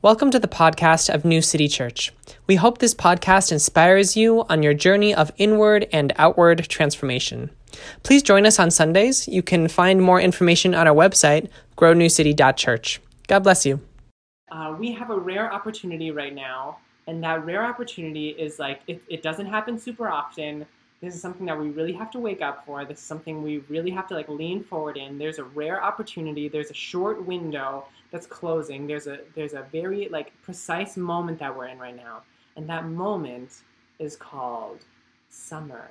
Welcome to the podcast of New City Church. We hope this podcast inspires you on your journey of inward and outward transformation. Please join us on Sundays. You can find more information on our website, grownewcity.church. God bless you. Uh, we have a rare opportunity right now, and that rare opportunity is like it, it doesn't happen super often. This is something that we really have to wake up for. This is something we really have to like lean forward in. There's a rare opportunity. There's a short window that's closing. There's a there's a very like precise moment that we're in right now, and that moment is called summer.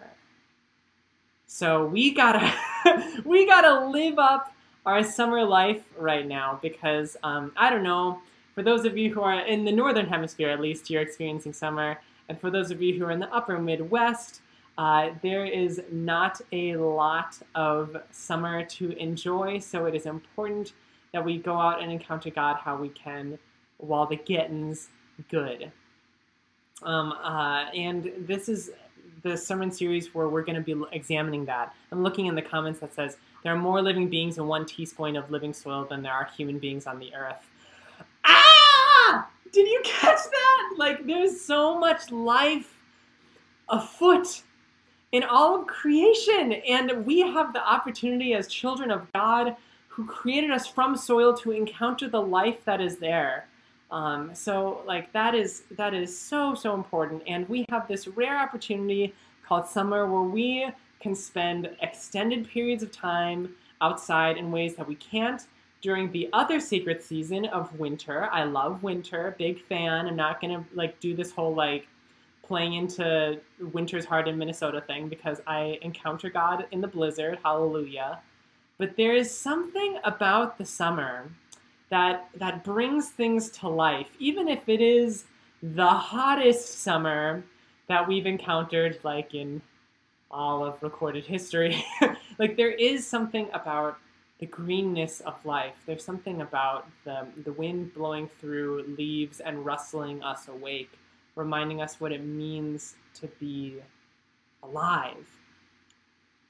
So we gotta we gotta live up our summer life right now because um, I don't know. For those of you who are in the northern hemisphere, at least, you're experiencing summer, and for those of you who are in the upper Midwest, uh, there is not a lot of summer to enjoy. So it is important that we go out and encounter God how we can while the getting's good. Um, uh, and this is the sermon series where we're going to be examining that. I'm looking in the comments that says there are more living beings in one teaspoon of living soil than there are human beings on the earth. Ah! Did you catch that? Like, there's so much life afoot in all of creation, and we have the opportunity as children of God who created us from soil to encounter the life that is there. Um, so like that is that is so so important, and we have this rare opportunity called summer where we can spend extended periods of time outside in ways that we can't during the other sacred season of winter. I love winter, big fan. I'm not gonna like do this whole like playing into winter's hard in Minnesota thing because I encounter God in the blizzard. Hallelujah. But there is something about the summer that that brings things to life, even if it is the hottest summer that we've encountered, like in all of recorded history. like there is something about the greenness of life. There's something about the, the wind blowing through leaves and rustling us awake, reminding us what it means to be alive.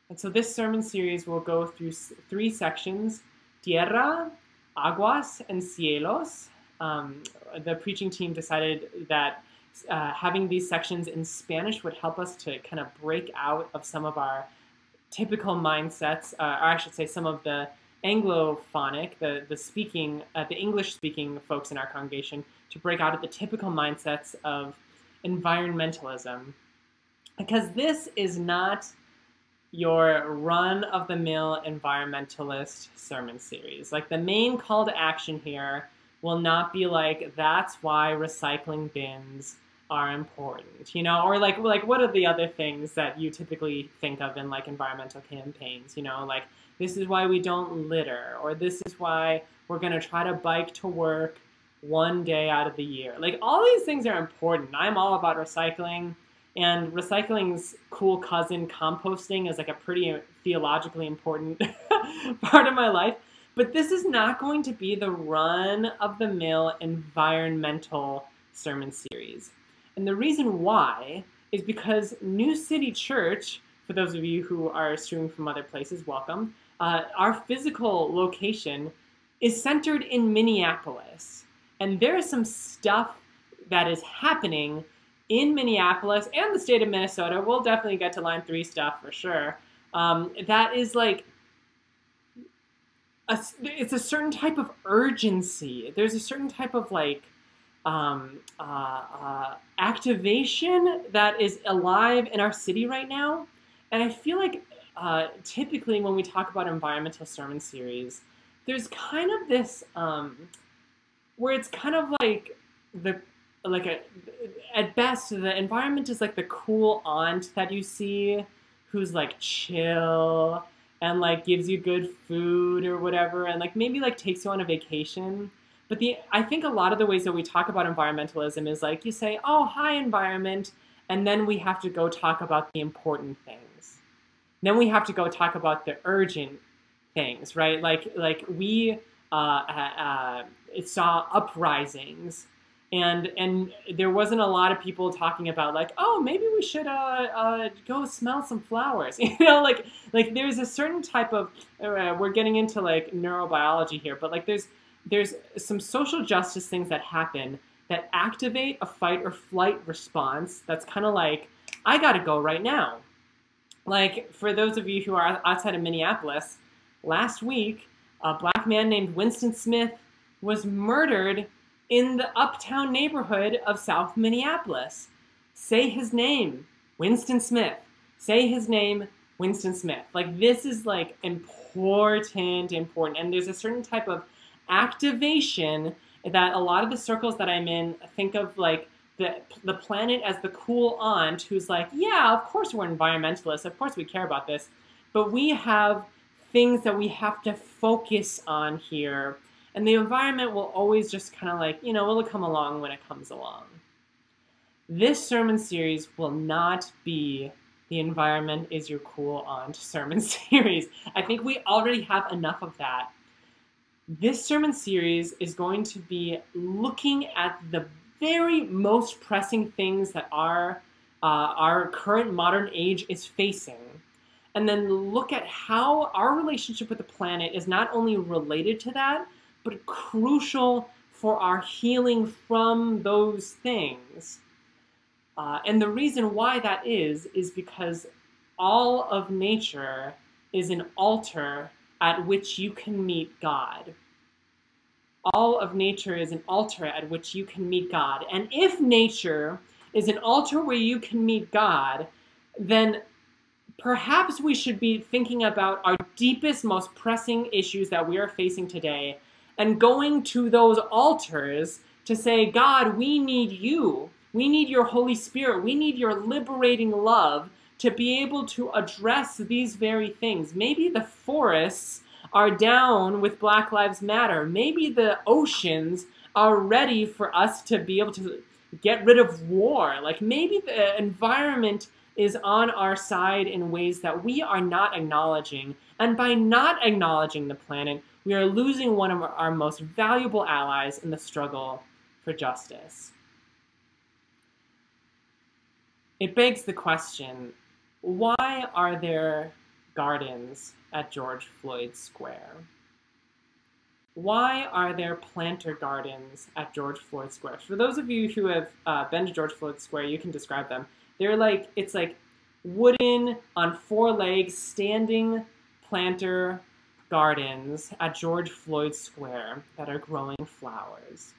And so this sermon series will go through three sections tierra, aguas, and cielos. Um, the preaching team decided that uh, having these sections in Spanish would help us to kind of break out of some of our typical mindsets, uh, or I should say, some of the Anglophonic, the the speaking, uh, the English speaking folks in our congregation, to break out of the typical mindsets of environmentalism, because this is not your run of the mill environmentalist sermon series. Like the main call to action here will not be like that's why recycling bins are important, you know, or like like what are the other things that you typically think of in like environmental campaigns, you know, like this is why we don't litter or this is why we're going to try to bike to work one day out of the year. Like all these things are important. I'm all about recycling. And recycling's cool cousin, composting, is like a pretty theologically important part of my life. But this is not going to be the run of the mill environmental sermon series. And the reason why is because New City Church, for those of you who are streaming from other places, welcome. Uh, our physical location is centered in Minneapolis. And there is some stuff that is happening in Minneapolis and the state of Minnesota, we'll definitely get to line three stuff for sure. Um, that is like, a, it's a certain type of urgency. There's a certain type of like um, uh, uh, activation that is alive in our city right now. And I feel like uh, typically when we talk about environmental sermon series, there's kind of this um, where it's kind of like the like a, at best the environment is like the cool aunt that you see who's like chill and like gives you good food or whatever and like maybe like takes you on a vacation. But the i think a lot of the ways that we talk about environmentalism is like you say oh hi environment and then we have to go talk about the important things. Then we have to go talk about the urgent things right? Like like we uh, uh, uh, saw uprisings and and there wasn't a lot of people talking about like oh maybe we should uh, uh, go smell some flowers you know like like there's a certain type of uh, we're getting into like neurobiology here but like there's there's some social justice things that happen that activate a fight or flight response that's kind of like, I gotta go right now. Like, for those of you who are outside of Minneapolis, last week, a black man named Winston Smith was murdered in the uptown neighborhood of South Minneapolis. Say his name, Winston Smith. Say his name, Winston Smith. Like, this is like important, important. And there's a certain type of activation that a lot of the circles that I'm in think of like the, the planet as the cool aunt who's like, yeah, of course we're environmentalists, of course we care about this, but we have things that we have to focus on here. And the environment will always just kind of like, you know, it'll come along when it comes along. This sermon series will not be the environment is your cool aunt sermon series. I think we already have enough of that. This sermon series is going to be looking at the very most pressing things that our uh, our current modern age is facing, and then look at how our relationship with the planet is not only related to that, but crucial for our healing from those things. Uh, and the reason why that is, is because all of nature is an altar at which you can meet God. All of nature is an altar at which you can meet God. And if nature is an altar where you can meet God, then perhaps we should be thinking about our deepest, most pressing issues that we are facing today and going to those altars to say, God, we need you. We need your Holy Spirit. We need your liberating love to be able to address these very things. Maybe the forests are down with Black Lives Matter. Maybe the oceans are ready for us to be able to get rid of war. Like maybe the environment is on our side in ways that we are not acknowledging. And by not acknowledging the planet, we are losing one of our most valuable allies in the struggle for justice. It begs the question why are there gardens at George Floyd Square? Why are there planter gardens at George Floyd Square? For those of you who have uh, been to George Floyd Square, you can describe them. They're like, it's like wooden, on four legs, standing planter gardens at George Floyd Square that are growing flowers.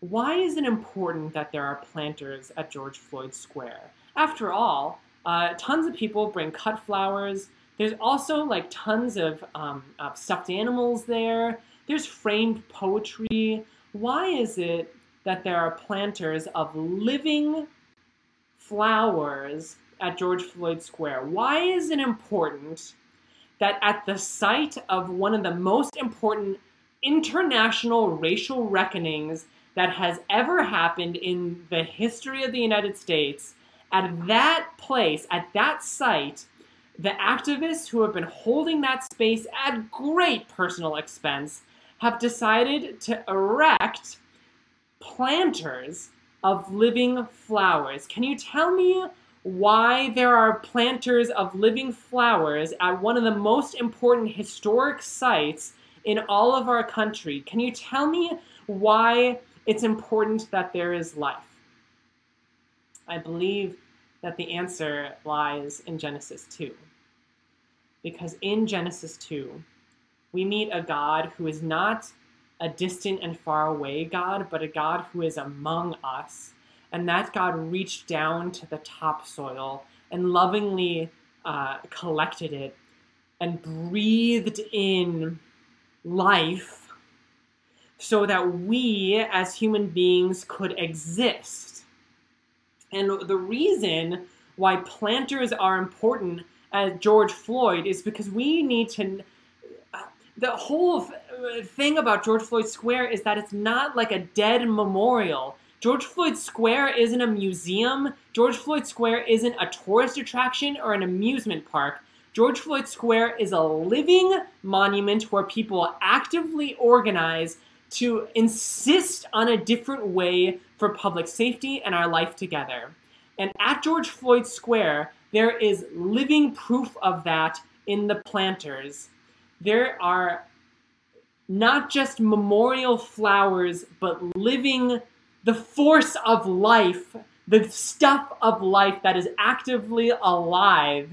Why is it important that there are planters at George Floyd Square? After all, uh, tons of people bring cut flowers. There's also like tons of, um, of stuffed animals there. There's framed poetry. Why is it that there are planters of living flowers at George Floyd Square? Why is it important that at the site of one of the most important international racial reckonings that has ever happened in the history of the United States, at that place, at that site, the activists who have been holding that space at great personal expense have decided to erect planters of living flowers. Can you tell me why there are planters of living flowers at one of the most important historic sites in all of our country? Can you tell me why it's important that there is life? I believe that the answer lies in Genesis 2. Because in Genesis 2, we meet a God who is not a distant and far away God, but a God who is among us. And that God reached down to the topsoil and lovingly uh, collected it and breathed in life so that we as human beings could exist. And the reason why planters are important at George Floyd is because we need to the whole thing about George Floyd Square is that it's not like a dead memorial. George Floyd Square isn't a museum. George Floyd Square isn't a tourist attraction or an amusement park. George Floyd Square is a living monument where people actively organize to insist on a different way for public safety and our life together. And at George Floyd Square, there is living proof of that in the planters there are not just memorial flowers, but living the force of life, the stuff of life that is actively alive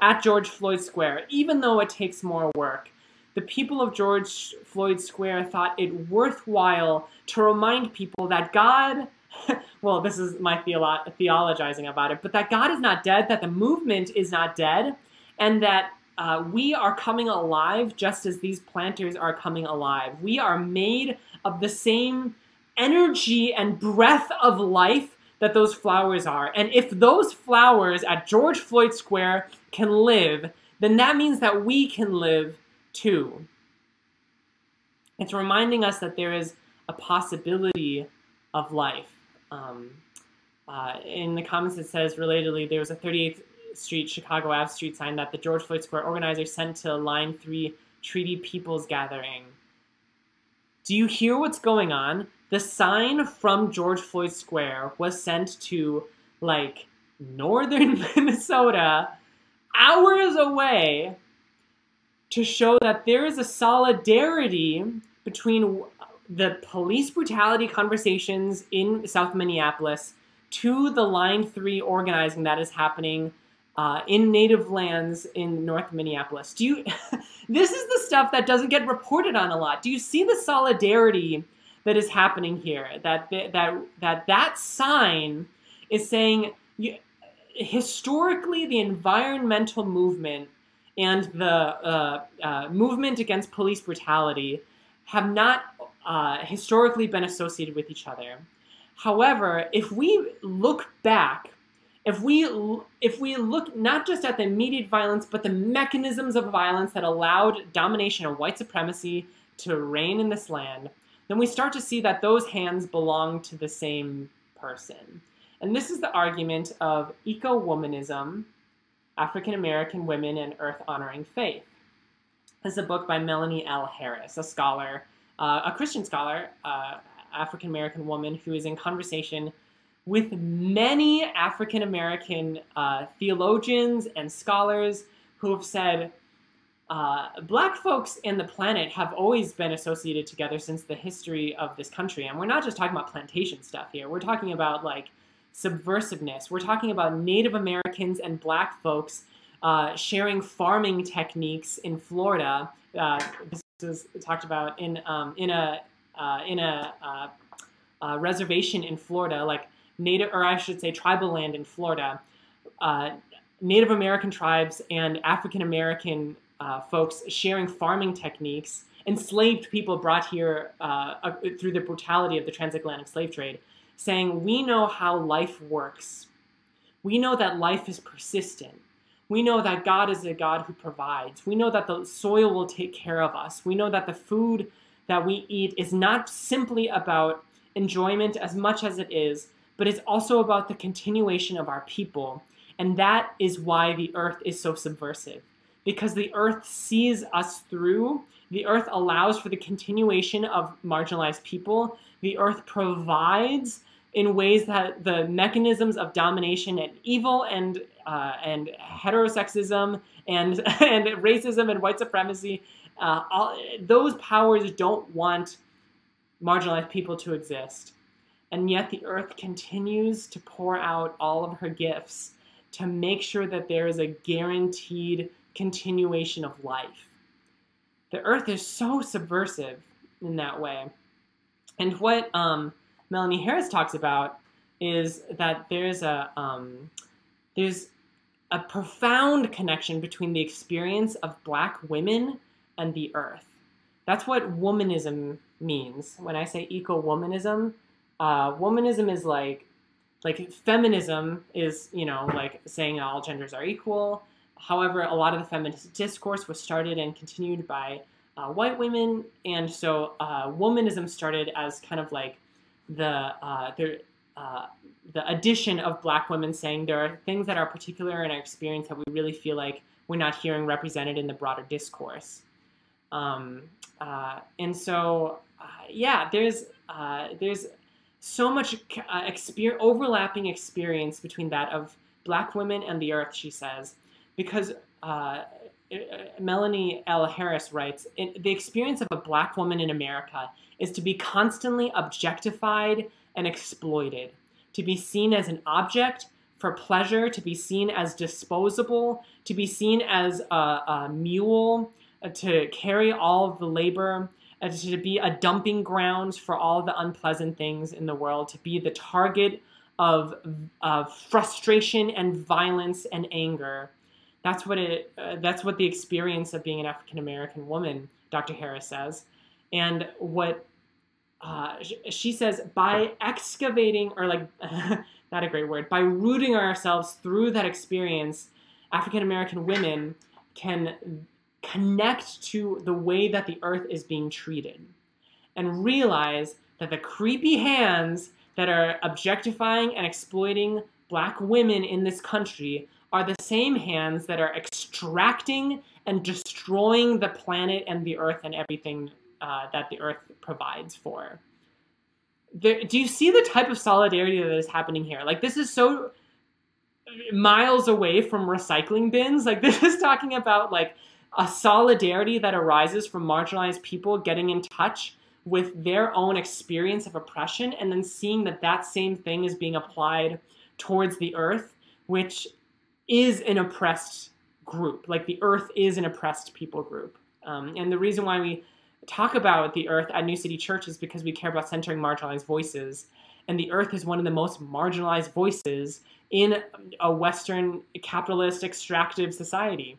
at George Floyd Square, even though it takes more work. The people of George Floyd Square thought it worthwhile to remind people that God, well, this is my theolo- theologizing about it, but that God is not dead, that the movement is not dead, and that uh, we are coming alive just as these planters are coming alive. We are made of the same energy and breath of life that those flowers are. And if those flowers at George Floyd Square can live, then that means that we can live too. It's reminding us that there is a possibility of life. Um, uh, in the comments, it says relatedly, there was a 38th Street, Chicago Ave Street sign that the George Floyd Square organizer sent to Line 3 Treaty People's Gathering. Do you hear what's going on? The sign from George Floyd Square was sent to, like, northern Minnesota, hours away, to show that there is a solidarity between the police brutality conversations in South Minneapolis to the Line 3 organizing that is happening uh, in native lands in North Minneapolis. Do you? this is the stuff that doesn't get reported on a lot. Do you see the solidarity that is happening here? That that that that sign is saying you, historically the environmental movement and the uh, uh, movement against police brutality have not uh, historically been associated with each other. However, if we look back if we if we look not just at the immediate violence but the mechanisms of violence that allowed domination and white supremacy to reign in this land then we start to see that those hands belong to the same person. And this is the argument of eco-womanism african american women and earth honoring faith. This is a book by melanie l. Harris a scholar uh, a christian scholar uh, african american woman who is in conversation with many African American uh, theologians and scholars who have said uh, black folks and the planet have always been associated together since the history of this country. And we're not just talking about plantation stuff here, we're talking about like subversiveness. We're talking about Native Americans and black folks uh, sharing farming techniques in Florida. Uh, this was talked about in, um, in a, uh, in a uh, reservation in Florida, like Native, or I should say, tribal land in Florida, uh, Native American tribes and African American uh, folks sharing farming techniques, enslaved people brought here uh, uh, through the brutality of the transatlantic slave trade, saying, We know how life works. We know that life is persistent. We know that God is a God who provides. We know that the soil will take care of us. We know that the food that we eat is not simply about enjoyment as much as it is but it's also about the continuation of our people. And that is why the earth is so subversive. Because the earth sees us through, the earth allows for the continuation of marginalized people, the earth provides in ways that the mechanisms of domination and evil and uh, and heterosexism and and racism and white supremacy, uh, all, those powers don't want marginalized people to exist. And yet the earth continues to pour out all of her gifts to make sure that there is a guaranteed continuation of life. The earth is so subversive in that way. And what um, Melanie Harris talks about is that there's a um, there's a profound connection between the experience of black women and the earth. That's what womanism means. When I say eco-womanism, uh, womanism is like like feminism is you know like saying all genders are equal however a lot of the feminist discourse was started and continued by uh, white women and so uh, womanism started as kind of like the uh, the, uh, the addition of black women saying there are things that are particular in our experience that we really feel like we're not hearing represented in the broader discourse. Um, uh, and so yeah there's there's so much uh, exper- overlapping experience between that of black women and the earth, she says, because uh, Melanie L. Harris writes The experience of a black woman in America is to be constantly objectified and exploited, to be seen as an object for pleasure, to be seen as disposable, to be seen as a, a mule, uh, to carry all of the labor, uh, to be a dumping ground for all the unpleasant things in the world, to be the target of, of frustration and violence and anger that's what it. Uh, that's what the experience of being an African American woman, Dr. Harris says, and what uh, she says by excavating or like not a great word by rooting ourselves through that experience, African American women can connect to the way that the earth is being treated and realize that the creepy hands that are objectifying and exploiting black women in this country are the same hands that are extracting and destroying the planet and the earth and everything uh, that the earth provides for. There, do you see the type of solidarity that is happening here? Like, this is so miles away from recycling bins. Like, this is talking about like a solidarity that arises from marginalized people getting in touch with their own experience of oppression and then seeing that that same thing is being applied towards the earth, which is an oppressed group. Like the earth is an oppressed people group. Um, and the reason why we talk about the earth at New City Church is because we care about centering marginalized voices. And the earth is one of the most marginalized voices in a Western capitalist extractive society.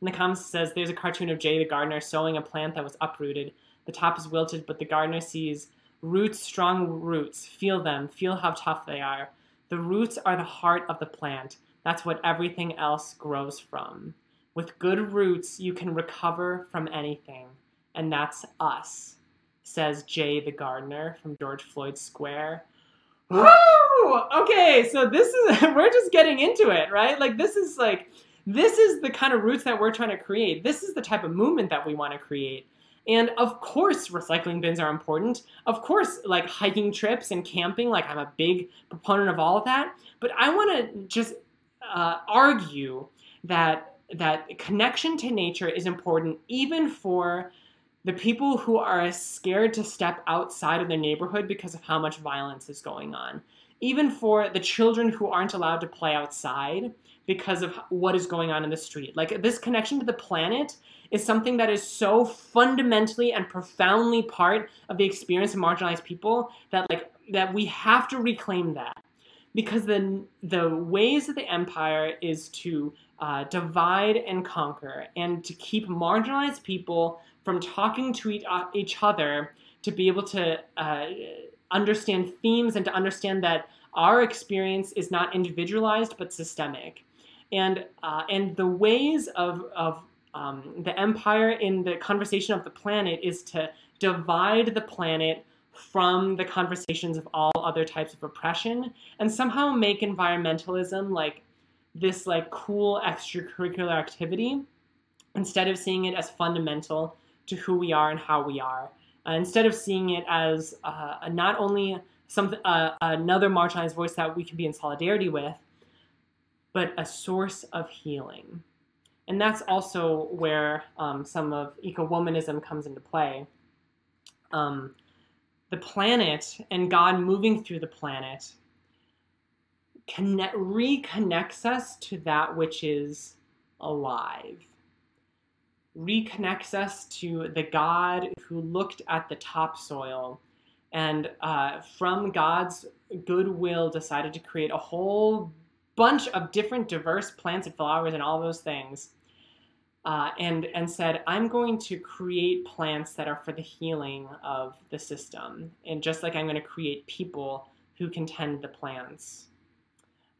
And the comments, says there's a cartoon of Jay the gardener sowing a plant that was uprooted. The top is wilted, but the gardener sees roots, strong roots. Feel them, feel how tough they are. The roots are the heart of the plant. That's what everything else grows from. With good roots, you can recover from anything. And that's us, says Jay the gardener from George Floyd Square. Woo! Okay, so this is, we're just getting into it, right? Like, this is like, this is the kind of roots that we're trying to create. This is the type of movement that we want to create. And of course, recycling bins are important. Of course, like hiking trips and camping, like I'm a big proponent of all of that. But I want to just uh, argue that that connection to nature is important even for the people who are scared to step outside of their neighborhood because of how much violence is going on. Even for the children who aren't allowed to play outside because of what is going on in the street. Like this connection to the planet is something that is so fundamentally and profoundly part of the experience of marginalized people that like that we have to reclaim that because the the ways of the empire is to uh, divide and conquer and to keep marginalized people from talking to each, uh, other to be able to uh, understand themes and to understand that our experience is not individualized but systemic. And uh, and the ways of of um, the empire in the conversation of the planet is to divide the planet from the conversations of all other types of oppression and somehow make environmentalism like this like cool extracurricular activity instead of seeing it as fundamental to who we are and how we are. Uh, instead of seeing it as uh, not only something uh, another marginalized voice that we can be in solidarity with but a source of healing. And that's also where um, some of eco-womanism comes into play. Um, the planet and God moving through the planet connect, reconnects us to that which is alive, reconnects us to the God who looked at the topsoil and uh, from God's goodwill decided to create a whole bunch of different diverse plants and flowers and all those things uh, and and said, I'm going to create plants that are for the healing of the system, and just like I'm going to create people who can tend the plants.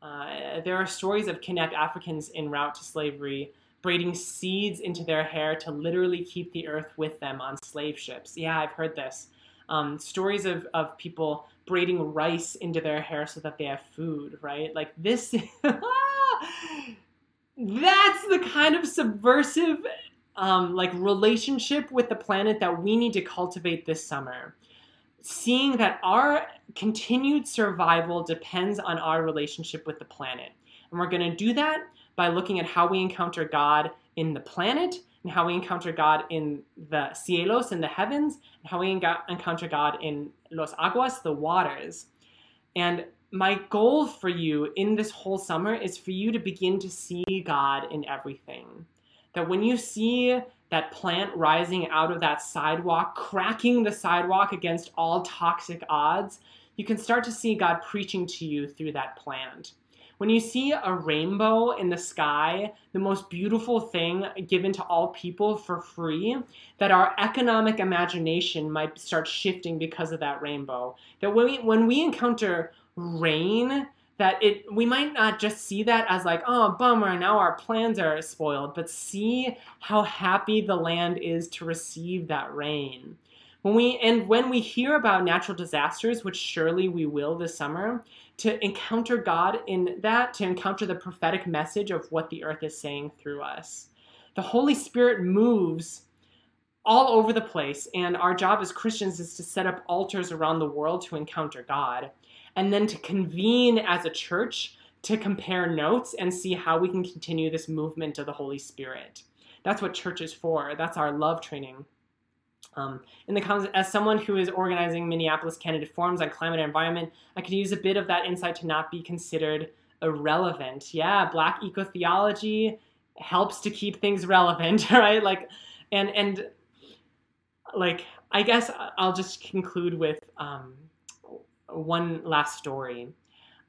Uh, there are stories of kidnapped Africans en route to slavery braiding seeds into their hair to literally keep the earth with them on slave ships. Yeah, I've heard this. Um, stories of, of people braiding rice into their hair so that they have food, right? Like this. that's the kind of subversive um, like relationship with the planet that we need to cultivate this summer seeing that our continued survival depends on our relationship with the planet and we're going to do that by looking at how we encounter god in the planet, and how we encounter God in the cielos, in the heavens, and how we encounter God in los aguas, the waters. And my goal for you in this whole summer is for you to begin to see God in everything. That when you see that plant rising out of that sidewalk, cracking the sidewalk against all toxic odds, you can start to see God preaching to you through that plant. When you see a rainbow in the sky, the most beautiful thing given to all people for free, that our economic imagination might start shifting because of that rainbow. That when we, when we encounter rain, that it we might not just see that as like oh bummer now our plans are spoiled but see how happy the land is to receive that rain when we and when we hear about natural disasters which surely we will this summer to encounter God in that, to encounter the prophetic message of what the earth is saying through us. The Holy Spirit moves all over the place, and our job as Christians is to set up altars around the world to encounter God, and then to convene as a church to compare notes and see how we can continue this movement of the Holy Spirit. That's what church is for. That's our love training. Um, in the as someone who is organizing Minneapolis candidate forums on climate and environment, I could use a bit of that insight to not be considered irrelevant. Yeah, black eco theology helps to keep things relevant, right? Like, and and like I guess I'll just conclude with um, one last story.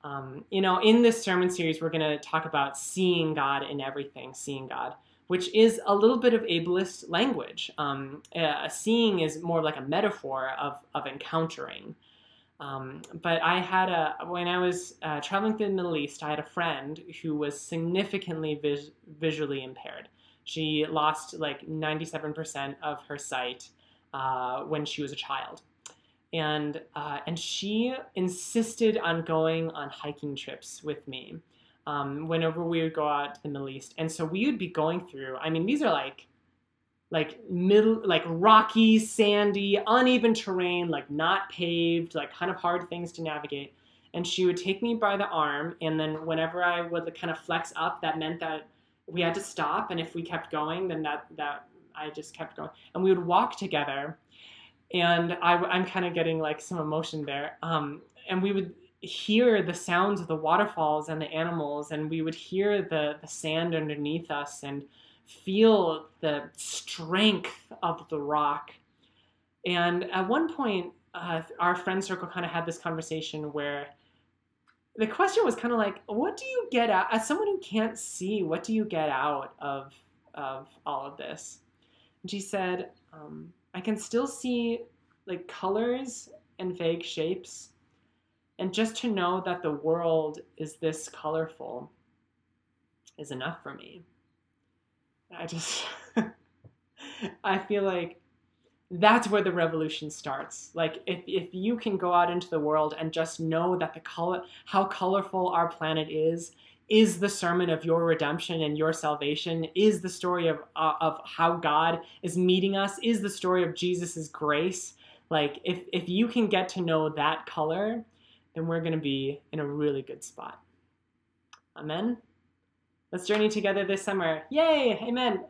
Um, you know, in this sermon series, we're going to talk about seeing God in everything, seeing God which is a little bit of ableist language. Um, uh, seeing is more like a metaphor of, of encountering. Um, but I had a, when I was uh, traveling through the Middle East, I had a friend who was significantly vis- visually impaired. She lost like 97% of her sight uh, when she was a child. And, uh, and she insisted on going on hiking trips with me um, whenever we would go out to the Middle East. And so we would be going through, I mean, these are like, like middle, like rocky, sandy, uneven terrain, like not paved, like kind of hard things to navigate. And she would take me by the arm, and then whenever I would kind of flex up, that meant that we had to stop. And if we kept going, then that that I just kept going. And we would walk together, and I, am kind of getting like some emotion there. Um, and we would hear the sounds of the waterfalls and the animals, and we would hear the, the sand underneath us and feel the strength of the rock. And at one point, uh, our friend circle kind of had this conversation where the question was kind of like, what do you get out, as someone who can't see, what do you get out of, of all of this? And she said, um, I can still see like colors and vague shapes and just to know that the world is this colorful is enough for me. I just, I feel like that's where the revolution starts. Like if, if you can go out into the world and just know that the color, how colorful our planet is, is the sermon of your redemption and your salvation, is the story of, uh, of how God is meeting us, is the story of Jesus's grace. Like if, if you can get to know that color, then we're going to be in a really good spot. Amen? Let's journey together this summer. Yay! Amen.